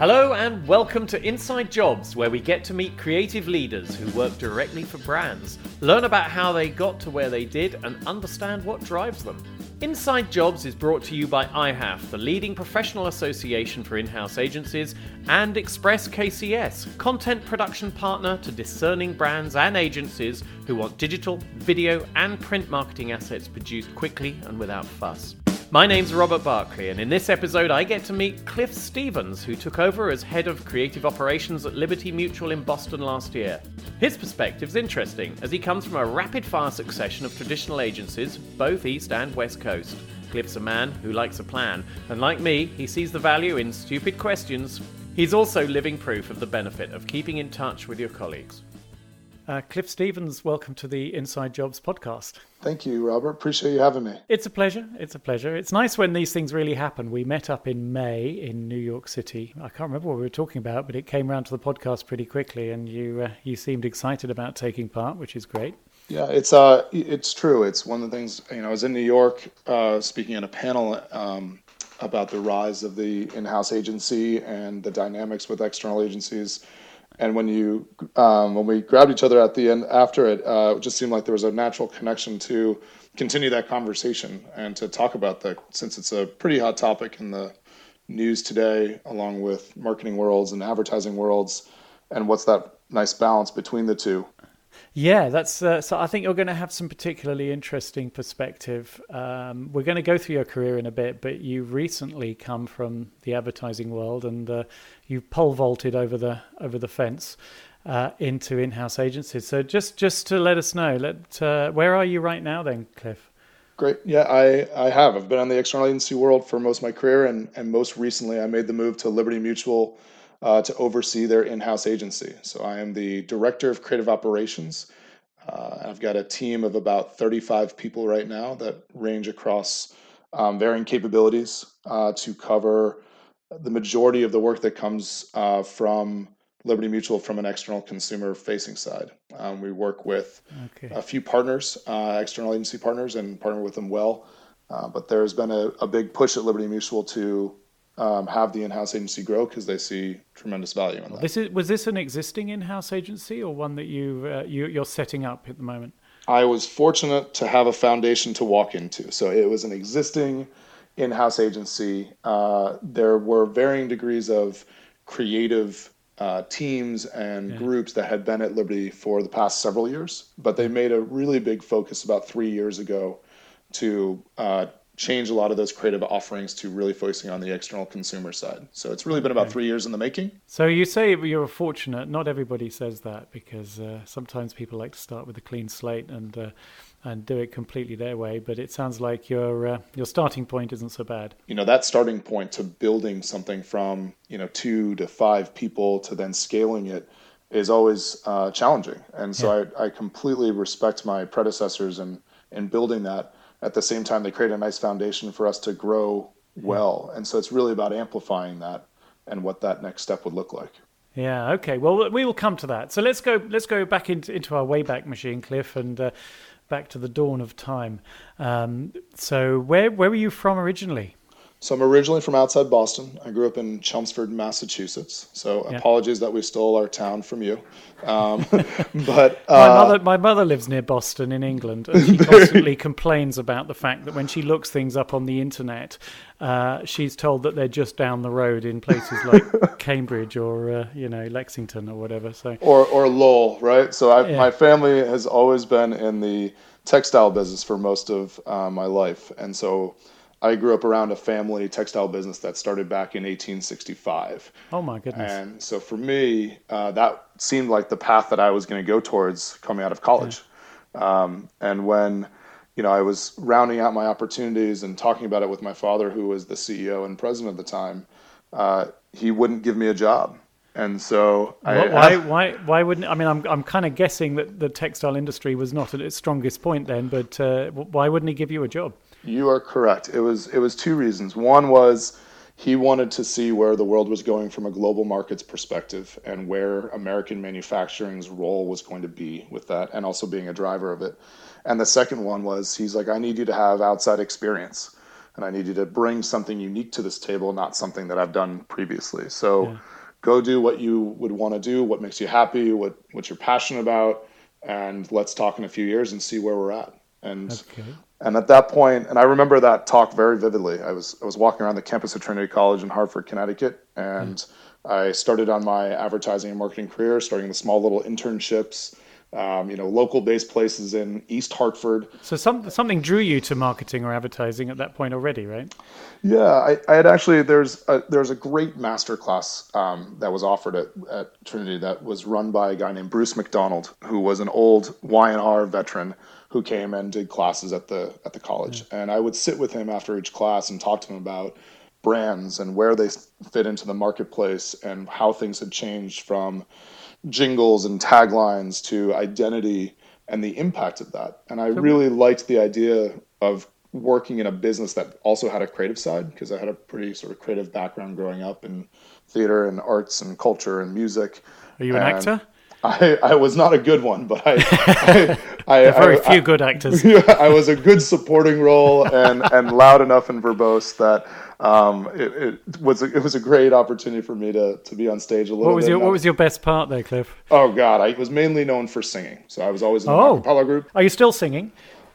Hello and welcome to Inside Jobs, where we get to meet creative leaders who work directly for brands, learn about how they got to where they did, and understand what drives them. Inside Jobs is brought to you by IHAF, the leading professional association for in house agencies, and Express KCS, content production partner to discerning brands and agencies who want digital, video, and print marketing assets produced quickly and without fuss. My name's Robert Barclay, and in this episode, I get to meet Cliff Stevens, who took over as head of creative operations at Liberty Mutual in Boston last year. His perspective's interesting, as he comes from a rapid fire succession of traditional agencies, both East and West Coast. Cliff's a man who likes a plan, and like me, he sees the value in stupid questions. He's also living proof of the benefit of keeping in touch with your colleagues. Uh, Cliff Stevens, welcome to the Inside Jobs podcast. Thank you, Robert. Appreciate you having me. It's a pleasure. It's a pleasure. It's nice when these things really happen. We met up in May in New York City. I can't remember what we were talking about, but it came around to the podcast pretty quickly, and you uh, you seemed excited about taking part, which is great. Yeah, it's uh, it's true. It's one of the things. You know, I was in New York uh, speaking at a panel um, about the rise of the in-house agency and the dynamics with external agencies and when you um, when we grabbed each other at the end after it, uh, it just seemed like there was a natural connection to continue that conversation and to talk about that since it's a pretty hot topic in the news today, along with marketing worlds and advertising worlds, and what's that nice balance between the two. Yeah, that's uh, so. I think you're going to have some particularly interesting perspective. Um, we're going to go through your career in a bit, but you recently come from the advertising world, and uh, you pole vaulted over the over the fence uh, into in-house agencies. So just just to let us know, let uh, where are you right now, then, Cliff? Great. Yeah, I, I have. I've been on the external agency world for most of my career, and and most recently, I made the move to Liberty Mutual uh, to oversee their in house agency. So I am the director of creative operations. Uh, I've got a team of about 35 people right now that range across um, varying capabilities uh, to cover the majority of the work that comes uh, from Liberty Mutual from an external consumer facing side. Um, we work with okay. a few partners, uh, external agency partners, and partner with them well. Uh, but there's been a, a, big push at Liberty Mutual to um, have the in-house agency grow because they see tremendous value in that. This is, was this an existing in-house agency or one that you, uh, you you're setting up at the moment? I was fortunate to have a foundation to walk into. So it was an existing in-house agency. Uh, there were varying degrees of creative uh, teams and yeah. groups that had been at Liberty for the past several years, but they made a really big focus about three years ago to uh, change a lot of those creative offerings to really focusing on the external consumer side. So it's really been about three years in the making. So you say you're fortunate. Not everybody says that because uh, sometimes people like to start with a clean slate and uh, and do it completely their way. But it sounds like your uh, your starting point isn't so bad. You know that starting point to building something from you know two to five people to then scaling it is always uh, challenging. And so yeah. I, I completely respect my predecessors in in building that at the same time they create a nice foundation for us to grow well. And so it's really about amplifying that and what that next step would look like. Yeah okay. Well we will come to that. So let's go let's go back into, into our wayback machine cliff and uh, back to the dawn of time. Um, so where where were you from originally so I'm originally from outside Boston. I grew up in Chelmsford, Massachusetts. So yeah. apologies that we stole our town from you. Um, but uh, my mother, my mother lives near Boston in England, and she constantly complains about the fact that when she looks things up on the internet, uh, she's told that they're just down the road in places like Cambridge or uh, you know Lexington or whatever. So or or Lowell, right? So I, yeah. my family has always been in the textile business for most of uh, my life, and so I grew up around a family textile business that started back in 1865. Oh my goodness! And so for me, uh, that seemed like the path that I was going to go towards coming out of college. Yeah. Um, and when you know I was rounding out my opportunities and talking about it with my father, who was the CEO and president at the time, uh, he wouldn't give me a job. And so, I, why, why, why wouldn't? I mean, I'm, I'm kind of guessing that the textile industry was not at its strongest point then, but uh, why wouldn't he give you a job? You are correct. It was it was two reasons. One was he wanted to see where the world was going from a global markets perspective and where American manufacturing's role was going to be with that and also being a driver of it. And the second one was he's like I need you to have outside experience. and I need you to bring something unique to this table, not something that I've done previously. So yeah. go do what you would want to do, what makes you happy, what what you're passionate about, and let's talk in a few years and see where we're at. And okay. and at that point, and I remember that talk very vividly. I was I was walking around the campus of Trinity College in Hartford, Connecticut, and mm. I started on my advertising and marketing career, starting with small little internships um, you know, local based places in East Hartford. So some, something drew you to marketing or advertising at that point already, right? Yeah, I, I had actually, there's a, there's a great master class um, that was offered at, at Trinity that was run by a guy named Bruce McDonald, who was an old Y&R veteran who came and did classes at the, at the college. Yeah. And I would sit with him after each class and talk to him about brands and where they fit into the marketplace and how things had changed from jingles and taglines to identity and the impact of that. And I really liked the idea of working in a business that also had a creative side because I had a pretty sort of creative background growing up in theater and arts and culture and music. Are you an and actor? I, I was not a good one, but I, I, I very I, few good actors. I was a good supporting role and, and loud enough and verbose that um, it, it, was a, it was a great opportunity for me to to be on stage a little. What was bit. your What was your best part there, Cliff? Oh God, I was mainly known for singing. So I was always in oh. the Apollo group. Are you still singing?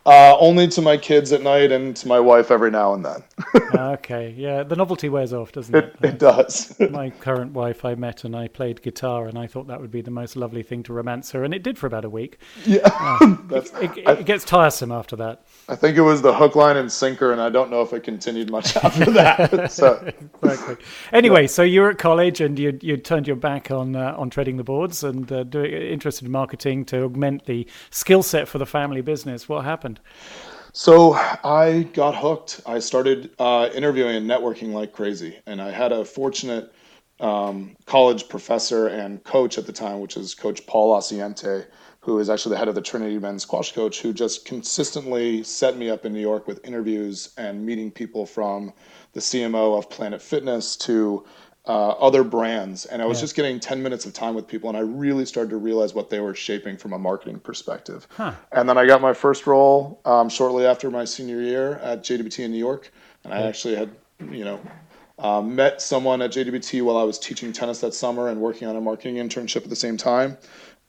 Uh, only to my kids at night and to my wife every now and then. okay, yeah, the novelty wears off, doesn't it? It, it does. my current wife, I met and I played guitar, and I thought that would be the most lovely thing to romance her, and it did for about a week. Yeah, uh, it, it, it, gets tiresome after that. I think it was the hook, line, and sinker, and I don't know if it continued much after that. so. exactly. Anyway, yeah. so you were at college and you you turned your back on uh, on treading the boards and uh, doing interested in marketing to augment the skill set for the family business. What happened? So I got hooked. I started uh, interviewing and networking like crazy, and I had a fortunate um, college professor and coach at the time, which is Coach Paul Assaiante, who is actually the head of the Trinity men's squash coach, who just consistently set me up in New York with interviews and meeting people from the CMO of Planet Fitness to uh, other brands, and I was yeah. just getting 10 minutes of time with people, and I really started to realize what they were shaping from a marketing perspective. Huh. And then I got my first role um, shortly after my senior year at JWT in New York, and I actually had, you know, uh, met someone at JWT while I was teaching tennis that summer and working on a marketing internship at the same time.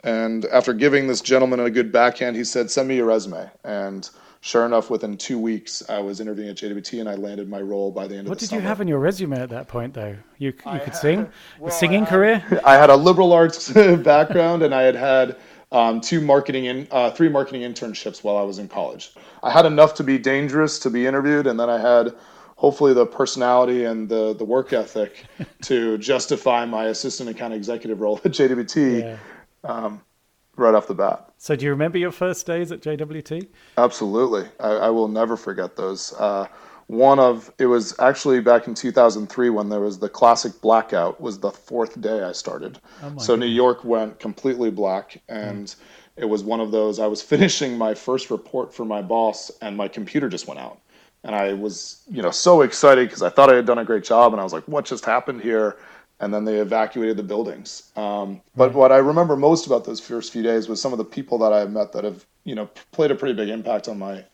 And after giving this gentleman a good backhand, he said, "Send me your resume." And sure enough, within two weeks, I was interviewing at JWT and I landed my role by the end what of the year. What did summer. you have in your resume at that point, though? You, you could sing? Well, a singing I, career? I had a liberal arts background and I had had um, two marketing in, uh, three marketing internships while I was in college. I had enough to be dangerous to be interviewed, and then I had hopefully the personality and the, the work ethic to justify my assistant account executive role at JWT. Yeah. Um, right off the bat. So, do you remember your first days at JWT? Absolutely. I, I will never forget those. Uh, one of it was actually back in 2003 when there was the classic blackout was the fourth day I started. Oh so New York went completely black and mm. it was one of those I was finishing my first report for my boss and my computer just went out. And I was, you know, so excited because I thought I had done a great job and I was like what just happened here? And then they evacuated the buildings. Um, but what I remember most about those first few days was some of the people that I met that have, you know, played a pretty big impact on my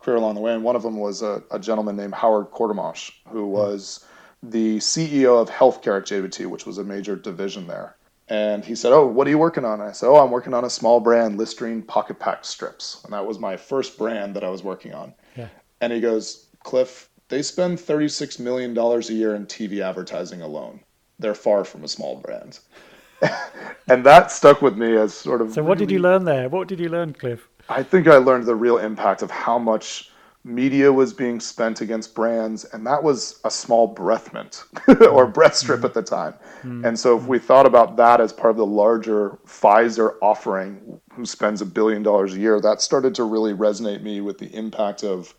career along the way. And one of them was a, a gentleman named Howard Quartermash, who was the CEO of healthcare at JWT, which was a major division there. And he said, "Oh, what are you working on?" I said, "Oh, I'm working on a small brand, Listerine Pocket Pack Strips," and that was my first brand that I was working on. Yeah. And he goes, "Cliff, they spend 36 million dollars a year in TV advertising alone." They're far from a small brand. and that stuck with me as sort of. So, what really, did you learn there? What did you learn, Cliff? I think I learned the real impact of how much media was being spent against brands, and that was a small breath mint or breath strip mm. at the time. Mm. And so, if we thought about that as part of the larger Pfizer offering, who spends a billion dollars a year, that started to really resonate me with the impact of,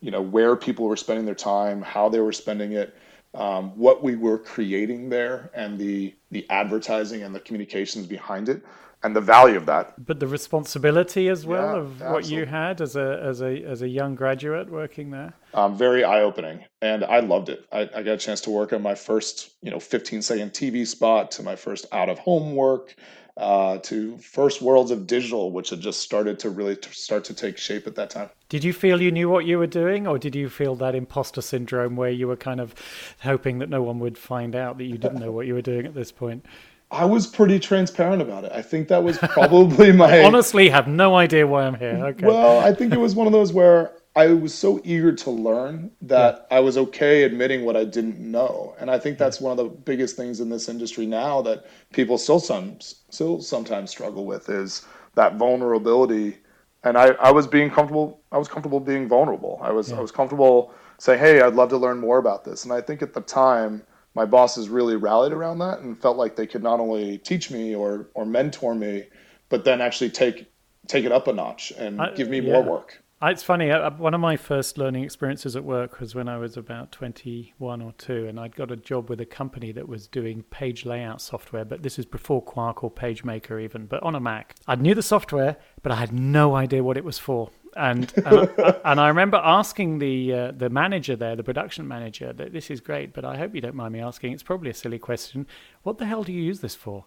you know, where people were spending their time, how they were spending it um, what we were creating there and the the advertising and the communications behind it. and the value of that. But the responsibility as well Yeah, of what you had as a as a as a young graduate working there. Um, very eye opening, and I loved it. I, I got a chance to work on my first, you know, 15 second TV spot, to my first out of home work, uh, to first worlds of digital, which had just started to really t- start to take shape at that time. Did you feel you knew what you were doing, or did you feel that imposter syndrome where you were kind of hoping that no one would find out that you didn't know what you were doing at this point? I was pretty transparent about it. I think that was probably my Honestly, have no idea why I'm here. Okay. Well, I think it was one of those where I was so eager to learn that I was okay admitting what I didn't know. And I think that's one of the biggest things in this industry now that people still some still sometimes struggle with is that vulnerability. And I, I was being comfortable I was comfortable being vulnerable. I was I was comfortable saying, Hey, I'd love to learn more about this. And I think at the time my bosses really rallied around that and felt like they could not only teach me or or mentor me, but then actually take take it up a notch and I- give me yeah. more work. Uh, It's funny. uh, One of my first learning experiences at work was when I was about 21 or 2, and I'd got a job with a company that was doing page layout software, but this is before Quark or PageMaker even, but on a Mac. I knew the software, but I had no idea what it was for. And and, I, and I remember asking the uh, the manager there, the production manager, that this is great, but I hope you don't mind me asking. It's probably a silly question. What the hell do you use this for?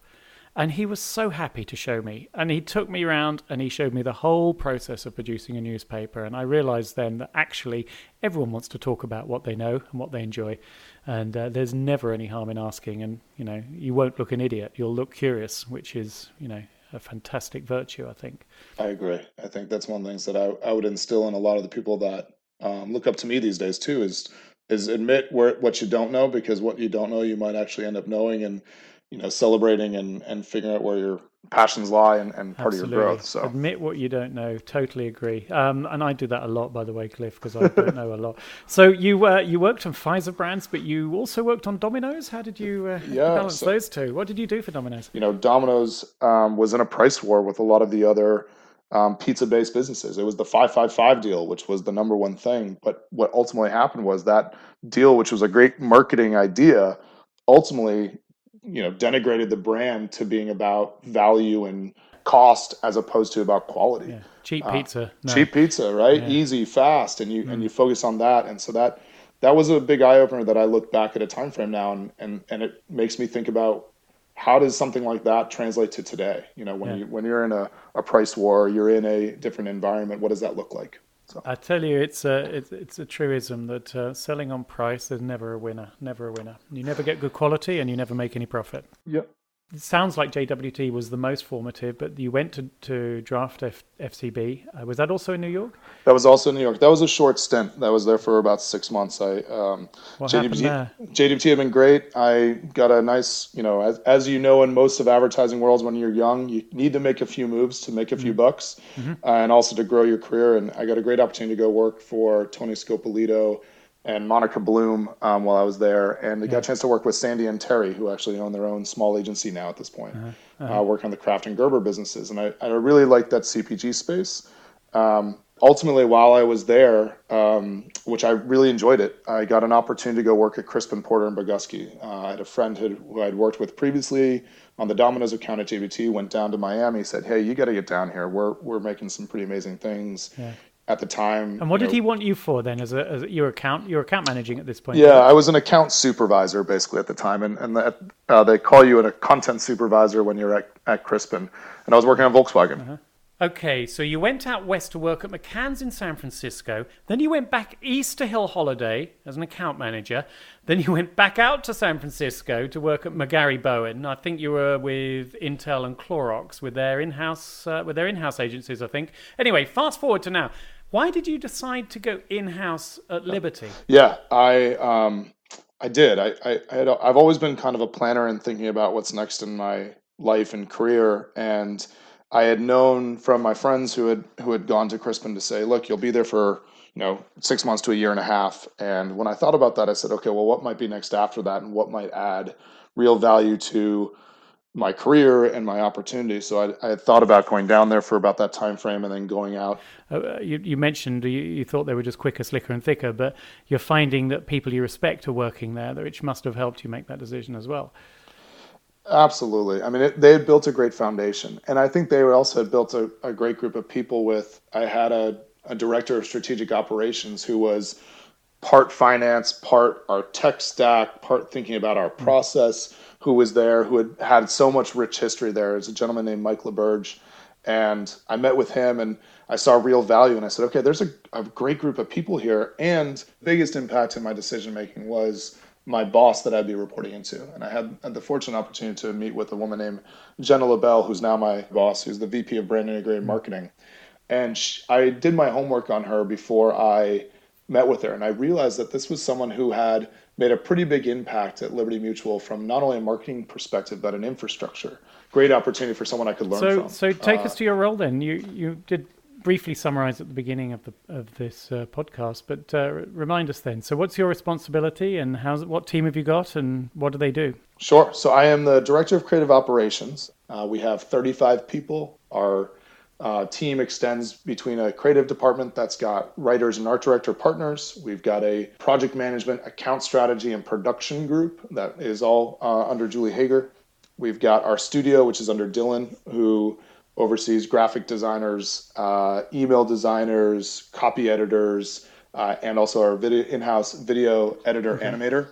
And he was so happy to show me. And he took me around and he showed me the whole process of producing a newspaper. And I realized then that actually everyone wants to talk about what they know and what they enjoy. And uh, there's never any harm in asking. And, you know, you won't look an idiot. You'll look curious, which is, you know, a fantastic virtue, I think. I agree. I think that's one of the things that I, I would instill in a lot of the people that um, look up to me these days too is is admit where what you don't know because what you don't know you might actually end up knowing and you know celebrating and and figuring out where your passions lie and, and part of your growth. So admit what you don't know. Totally agree. Um, and I do that a lot, by the way, Cliff, because I don't know a lot. So you uh, you worked on Pfizer brands, but you also worked on Domino's. How did you uh, Yeah, balance so- those two? What did you do for Domino's? you know, Domino's um, was in a price war with a lot of the other um, pizza-based businesses. It was the 555 deal, which was the number one thing. But what ultimately happened was that deal, which was a great marketing idea, ultimately, you know, denigrated the brand to being about value and cost as opposed to about quality. Yeah, cheap uh, pizza. No. Cheap pizza, right? Yeah. Easy, fast, and you and mm. you focus on that. And so that that was a big eye opener that I look back at a time frame now, and and and it makes me think about how does something like that translate to today? You know, when Yeah. you when you're in a, a price war, you're in a different environment. What does that look like? So I tell you, it's a it's, it's a truism that uh, selling on price is never a winner. Never a winner. You never get good quality, and you never make any profit. yep. Sounds like JWT was the most formative, but you went to, to draft F, FCB. Uh, was that also in New York? That was also in New York. That was a short stint. That was there for about six months. I um, What happened there? JWT had been great. I got a nice, you know, as, as you know, in most of advertising worlds, when you're young, you need to make a few moves to make a few bucks, uh, and also to grow your career. And I got a great opportunity to go work for Tony Scopolito and Monica Bloom um, while I was there, and I got a chance to work with Sandy and Terry, who actually own their own small agency now at this point, uh working on the Kraft and Gerber businesses. And I, I really liked that CPG space um, ultimately, while I was there, um, which I really enjoyed it, I got an opportunity to go work at Crispin Porter and Bogusky. Uh, I had a friend who, who I'd worked with previously on the Domino's account at JWT. Went down to Miami, said, "Hey, you got to get down here. We're we're making some pretty amazing things." Yeah. At the time, And what did know, he want you for then? As a, as your account, your account managing at this point? Yeah, I was an account supervisor basically at the time, and and that, uh, they call you a content supervisor when you're at, at Crispin, and I was working on Volkswagen. Uh-huh. Okay, so you went out west to work at McCann's in San Francisco. Then you went back east to Hill Holliday as an account manager. Then you went back out to San Francisco to work at McGarry Bowen. I think you were with Intel and Clorox with their in-house uh, with their in-house agencies. I think. Anyway, fast forward to now. Why did you decide to go in-house at Liberty? Yeah, I um, I did. I, I, I had, I've always been kind of a planner and thinking about what's next in my life and career. And I had known from my friends who had who had gone to Crispin to say, look, you'll be there for you know six months to a year and a half. And when I thought about that, I said, okay, well, what might be next after that, and what might add real value to my career and my opportunity. So I, I had thought about going down there for about that time frame and then going out Uh, you, you mentioned you, you thought they were just quicker, slicker, and thicker, but you're finding that people you respect are working there, which must have helped you make that decision as well. Absolutely. I mean, it, they had built a great foundation. And I think they also had built a, a great group of people with, I had a, a director of strategic operations who was part finance, part our tech stack, part thinking about our hmm. process, who was there, who had had so much rich history there. There's a gentleman named Mike LeBurge. And I met with him and I saw real value. And I said, okay, there's a, a great group of people here. And biggest impact in my decision making was my boss that I'd be reporting into. And I had, had the fortunate opportunity to meet with a woman named Jenna LaBelle, who's now my boss, who's the VP of Brand Integrated hmm. Marketing. And she, I did my homework on her before I met with her. And I realized that this was someone who had made a pretty big impact at Liberty Mutual from not only a marketing perspective, but an infrastructure. Great opportunity for someone I could learn so, from. So take uh, us to your role then. You, you did briefly summarize at the beginning of the of this uh, podcast, but uh, remind us then. So, what's your responsibility, and how's what team have you got, and what do they do? Sure. So, I am the director of creative operations. Uh, we have 35 people. Our uh, team extends between a creative department that's got writers and art director partners. We've got a project management, account strategy, and production group that is all uh, under Julie Hager. We've got our studio, which is under Dylan, who oversees graphic designers, uh, email designers, copy editors, uh, and also our video, in-house video editor okay. animator.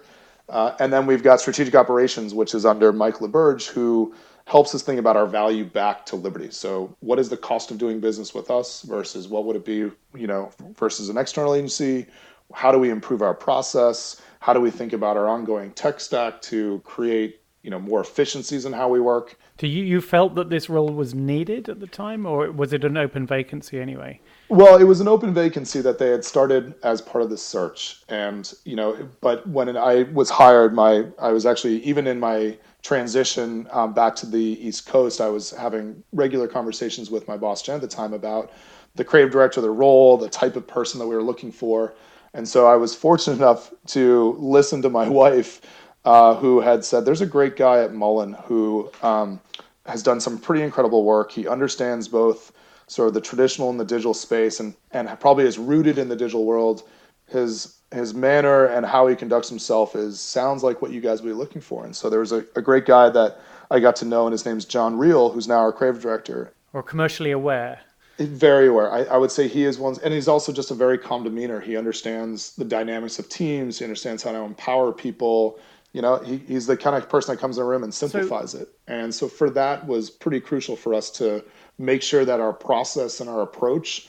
Uh, and then we've got strategic operations, which is under Mike LeBurge, who helps us think about our value back to Liberty. So, what is the cost of doing business with us versus what would it be, you know, versus an external agency? How do we improve our process? How do we think about our ongoing tech stack to create you know more efficiencies in how we work. Do you you felt that this role was needed at the time, or was it an open vacancy anyway? Well, it was an open vacancy that they had started as part of the search, and you know, but when I was hired, my I was actually even in my transition um, back to the East Coast, I was having regular conversations with my boss Jen at the time about the creative director, the role, the type of person that we were looking for. And so I was fortunate enough to listen to my wife uh, who had said, There's a great guy at Mullen who um, has done some pretty incredible work. He understands both sort of the traditional and the digital space and, and probably is rooted in the digital world. His his manner and how he conducts himself is sounds like what you guys would be looking for. And so there was a, a great guy that I got to know, and his name's John Reel, who's now our creative director. Or commercially aware. Very aware. I, I, would say he is one, and he's also just a very calm demeanor. He understands the dynamics of teams. He understands how to empower people you know he, he's the kind of person that comes in a room and simplifies so, it and so for that was pretty crucial for us to make sure that our process and our approach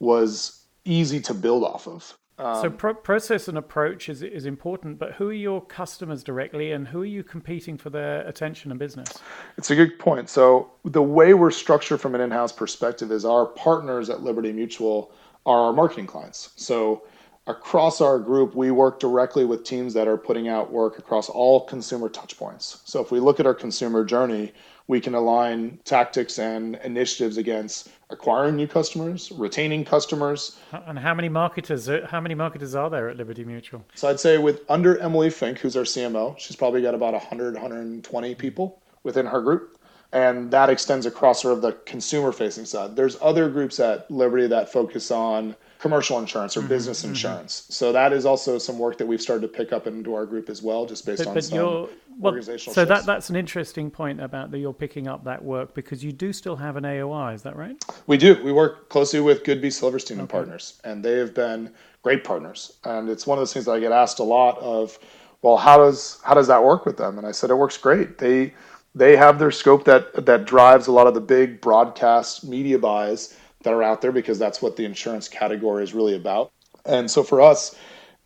was easy to build off of um, so pro- process and approach is is important, but who are your customers directly, and who are you competing for their attention and business? It's a good point. So the way we're structured from an in-house perspective is our partners at Liberty Mutual are our marketing clients. So across our group, we work directly with teams that are putting out work across all consumer touchpoints. So if we look at our consumer journey, we can align tactics and initiatives against acquiring new customers, retaining customers. And how many marketers? Uh, how many marketers are there at Liberty Mutual? So I'd say with under Emily Fink, who's our CMO, she's probably got about 100, 120 people within her group. And that extends across sort of the consumer facing side. There's other groups at Liberty that focus on commercial insurance or mm-hmm, business mm-hmm. insurance. So that is also some work that we've started to pick up into our group as well, just based but, on but some well, organizational. So that that's an interesting point about that you're picking up that work because you do still have an AOR. Is that right? We do. We work closely with Goodby Silverstein okay. and Partners, and they have been great partners. And it's one of those things that I get asked a lot of, well, how does how does that work with them? And I said it works great. They they have their scope that that drives a lot of the big broadcast media buys that are out there because that's what the insurance category is really about. And so for us,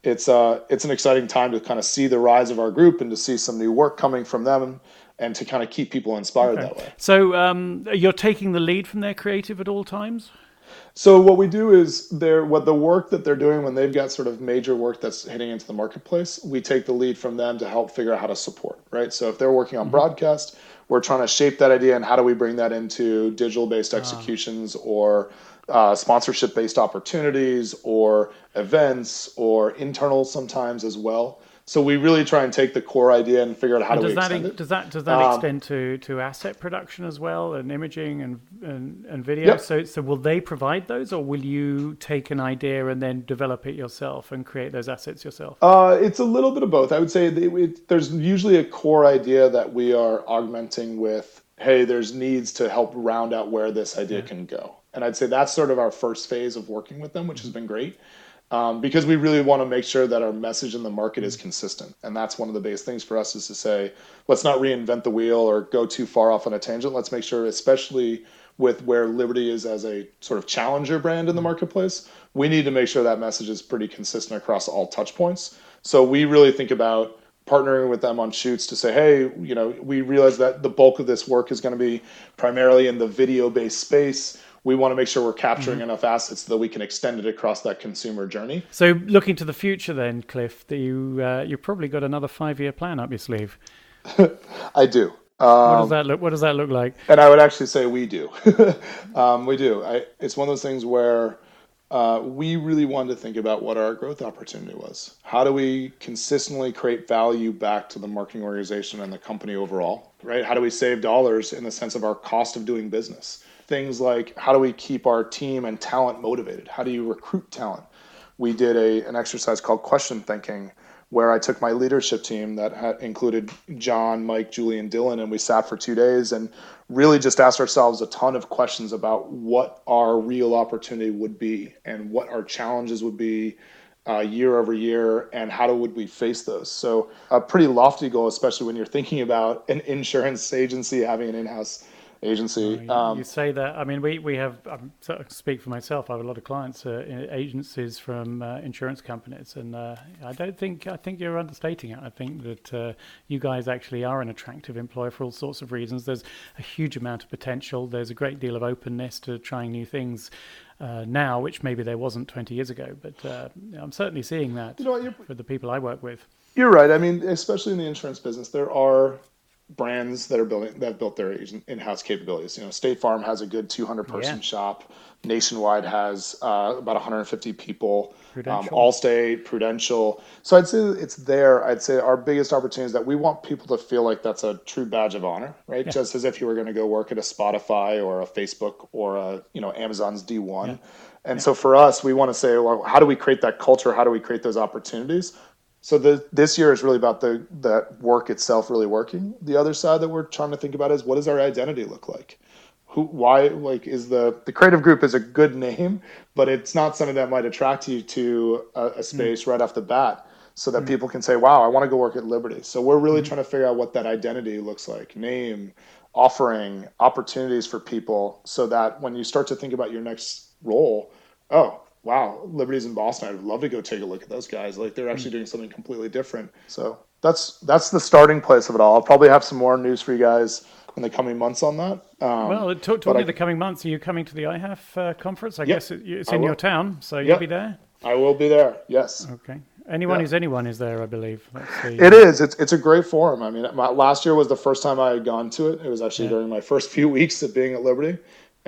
it's uh it's an exciting time to kind of see the rise of our group and to see some new work coming from them and to kind of keep people inspired okay. that way. So um, you're taking the lead from their creative at all times. So what we do is they're what the work that they're doing when they've got sort of major work that's hitting into the marketplace, we take the lead from them to help figure out how to support, right? So if they're working on mm-hmm. broadcast, we're trying to shape that idea and how do we bring that into digital based ah. executions uh. or uh, sponsorship based opportunities or events or internal sometimes as well. So we really try and take the core idea and figure out how And do we that extend in- it. does that does that Um, extend to, to asset production as well and imaging and and, and video? Yep. So so will they provide those or will you take an idea and then develop it yourself and create those assets yourself? Uh, it's a little bit of both. I would say they, it, there's usually a core idea that we are augmenting with, hey, there's needs to help round out where this idea can go. And I'd say that's sort of our first phase of working with them, which has been great. Um, because we really want to make sure that our message in the market is consistent. And that's one of the biggest things for us is to say, let's not reinvent the wheel or go too far off on a tangent. Let's make sure, especially with where Liberty is as a sort of challenger brand in the marketplace, we need to make sure that message is pretty consistent across all touch points. So we really think about partnering with them on shoots to say, hey, you know, we realize that the bulk of this work is going to be primarily in the video based space. We want to make sure we're capturing enough assets so that we can extend it across that consumer journey. So looking to the future then, Cliff, that you uh, you've probably got another five year plan up your sleeve. I do. What Um, does that look what does that look like? and I would actually say we do. um, we do. I, it's one of those things where uh, we really wanted to think about what our growth opportunity was. How do we consistently create value back to the marketing organization and the company overall? Right? How do we save dollars in the sense of our cost of doing business? Things like how do we keep our team and talent motivated? How do you recruit talent? We did a an exercise called question thinking where I took my leadership team that had included John, Mike, Julie, and Dylan, and we sat for two days and really just asked ourselves a ton of questions about what our real opportunity would be and what our challenges would be uh, year over year and how do, would we face those. So a pretty lofty goal, especially when you're thinking about an insurance agency having an in-house agency. You- Um, you say that. I mean, we we have. I'm sort of speak for myself. I have a lot of clients, uh, agencies from uh, insurance companies, and uh, I don't think I think you're understating it. I think that uh, you guys actually are an attractive employer for all sorts of reasons. There's a huge amount of potential. There's a great deal of openness to trying new things. Uh, now, which maybe there wasn't 20 years ago, but uh, I'm certainly seeing that You know for the people I work with. You're right. I mean, especially in the insurance business, there are brands that are building that have built their in-house capabilities. You know, State Farm has a good 200 person Yeah. shop. Nationwide has uh, about 150 people. Um, Prudential. Allstate, Prudential. So I'd say it's there. I'd say our biggest opportunity is that we want people to feel like that's a true badge of honor, right? Just as if you were going to go work at a Spotify or a Facebook or a you know Amazon's D1. And so for us, we want to say, well, how do we create that culture? How do we create those opportunities? So the this year is really about the that work itself really working. The other side that we're trying to think about is what does our identity look like? Who why like is the the creative group is a good name, but it's not something that might attract you to a, a mm-hmm. space right off the bat so that mm-hmm. people can say, "Wow, I want to go work at Liberty." So we're really mm-hmm. trying to figure out what that identity looks like. Name, offering, opportunities for people so that when you start to think about your next role, oh, wow, Liberty's in Boston. I'd love to go take a look at those guys. Like they're actually doing something completely different. So that's that's the starting place of it all. I'll probably have some more news for you guys in the coming months on that. Um, Well, talk, but talking I- of the coming months, are you coming to the IHAF uh, conference? I Yep, guess it, it's in your town, so you'll be there. I will be there. Yes. Okay. Anyone Yeah. who's anyone is there, I believe. Let's. It is. It's it's a great forum. I mean, my, last year was the first time I had gone to it. It was actually Yeah. during my first few weeks of being at Liberty,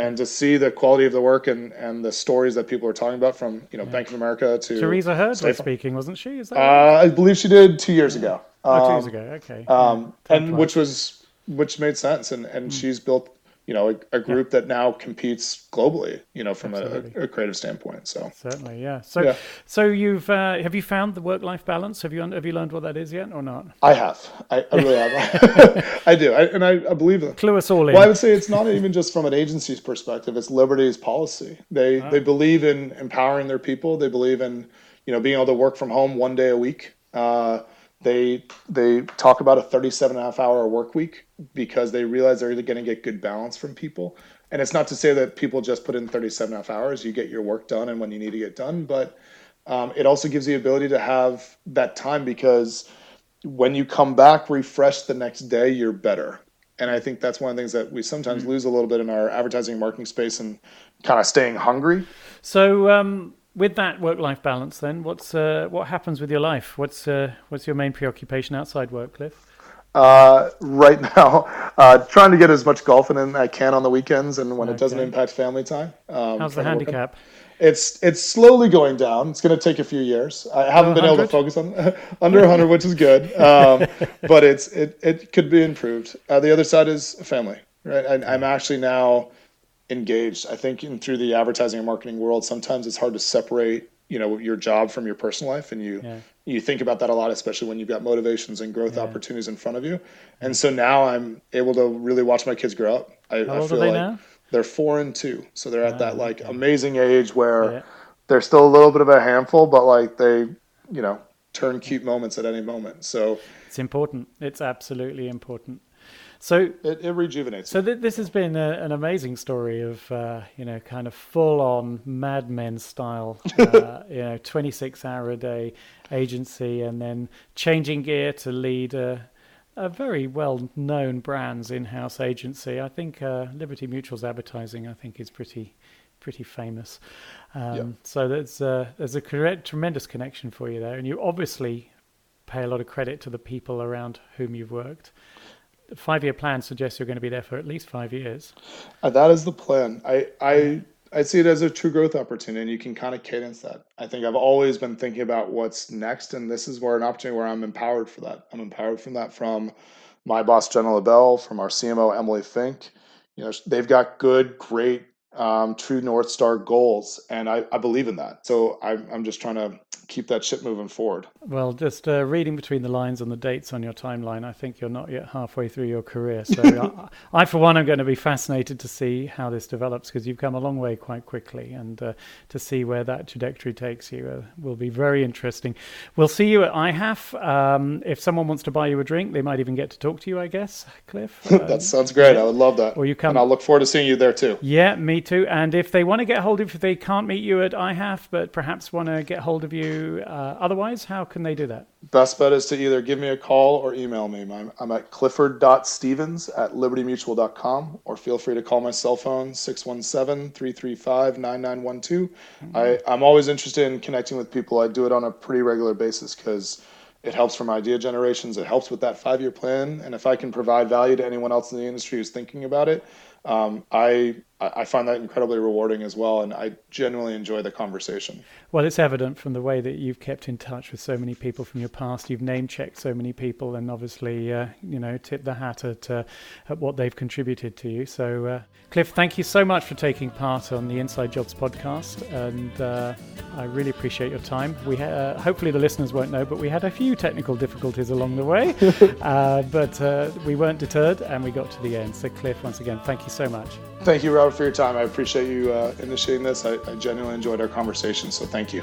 and to see the quality of the work and, and the stories that people are talking about from you know Bank of America to Teresa Hurd was speaking, wasn't she? Is that Uh. I believe she did two years ago. oh, two Um, years ago. Okay. um, Yeah, and which was which made sense. And and she's built you know a, a group that now competes globally. You know, from a, a creative standpoint. So certainly, yeah. So, Yeah. so you've uh, have you found the work-life balance? Have you have you learned what that is yet, or not? I have. I, I really have. I do. I, and I, I believe it. Clue us all in. Well, I would say it's not even just from an agency's perspective. It's Liberty's policy. They they believe in empowering their people. They believe in you know being able to work from home one day a week. Uh, they they talk about a 37 and a half hour work week because they realize they're going to get good balance from people. And it's not to say that people just put in 37 and a half hours. You get your work done and when you need to get done, but um, it also gives you the ability to have that time because when you come back refreshed the next day, you're better. And I think that's one of the things that we sometimes lose a little bit in our advertising and marketing space and kind of staying hungry. So, um, with that work-life balance, then what's uh, what happens with your life? What's uh, what's your main preoccupation outside work, Cliff? Uh, right now, uh, trying to get as much golfing in I can on the weekends and when it doesn't impact family time. Um, How's the trying to work on- handicap? it's it's slowly going down. It's going to take a few years. I haven't been able to focus on under 100, which is good, um, but it's it it could be improved. Uh, the other side is family, right? I, I'm actually now engaged. I think in, through the advertising and marketing world, sometimes it's hard to separate you know your job from your personal life, and you yeah. you think about that a lot, especially when you've got motivations and growth yeah. opportunities in front of you. And so now I'm able to really watch my kids grow up. I, How I feel like now? they're four and two, so they're at that ah, like okay. amazing age where yeah. they're still a little bit of a handful, but like they you know turn cute moments at any moment. So it's important. It's absolutely important. So it, it rejuvenates. So th- this has been a, an amazing story of uh, you know kind of full on Mad Men style, uh, you know, twenty six hour a day agency, and then changing gear to lead a, a very well known brand's in house agency. I think uh, Liberty Mutual's advertising, I think, is pretty pretty famous. Um, yeah. So there's a, there's a correct, tremendous connection for you there, and you obviously pay a lot of credit to the people around whom you've worked five year plan suggests you're going to be there for at least five years. Uh, that is the plan. I, I, I see it as a true growth opportunity, and you can kind of cadence that. I think I've always been thinking about what's next, and this is where an opportunity where I'm empowered for that. I'm empowered from that from my boss, Jenna LaBelle, from our CMO, Emily Fink. You know, they've got good, great, um, true North Star goals, and I, I believe in that. So I'm, I'm just trying to keep that ship moving forward. Well, just uh, reading between the lines on the dates on your timeline, I think you're not yet halfway through your career. So I, I, for one, am going to be fascinated to see how this develops because you've come a long way quite quickly, and uh, to see where that trajectory takes you uh, will be very interesting. We'll see you at IHAF. Um, if someone wants to buy you a drink, they might even get to talk to you, I guess, Cliff. that um, sounds great. I would love that. Or you come, and I'll look forward to seeing you there too. Yeah, me too. And if they want to get hold of, if they can't meet you at IHAF, but perhaps want to get hold of you uh, otherwise, how can they do that? Best bet is to either give me a call or email me. I'm, I'm at clifford.stevens at libertymutual.com or feel free to call my cell phone 617 335 9912. I'm always interested in connecting with people. I do it on a pretty regular basis because it helps from idea generations. It helps with that five year plan. And if I can provide value to anyone else in the industry who's thinking about it, um, I I find that incredibly rewarding as well, and I genuinely enjoy the conversation. Well, it's evident from the way that you've kept in touch with so many people from your past. You've name checked so many people, and obviously, uh, you know, tip the hat at, uh, at what they've contributed to you. So, uh, Cliff, thank you so much for taking part on the Inside Jobs podcast, and uh, I really appreciate your time. We ha- uh, hopefully the listeners won't know, but we had a few technical difficulties along the way, uh, but we weren't deterred, and we got to the end. So, Cliff, once again, thank you so much. Thank you, Robert, for your time. I appreciate you uh, initiating this. I, I genuinely enjoyed our conversation, so thank you.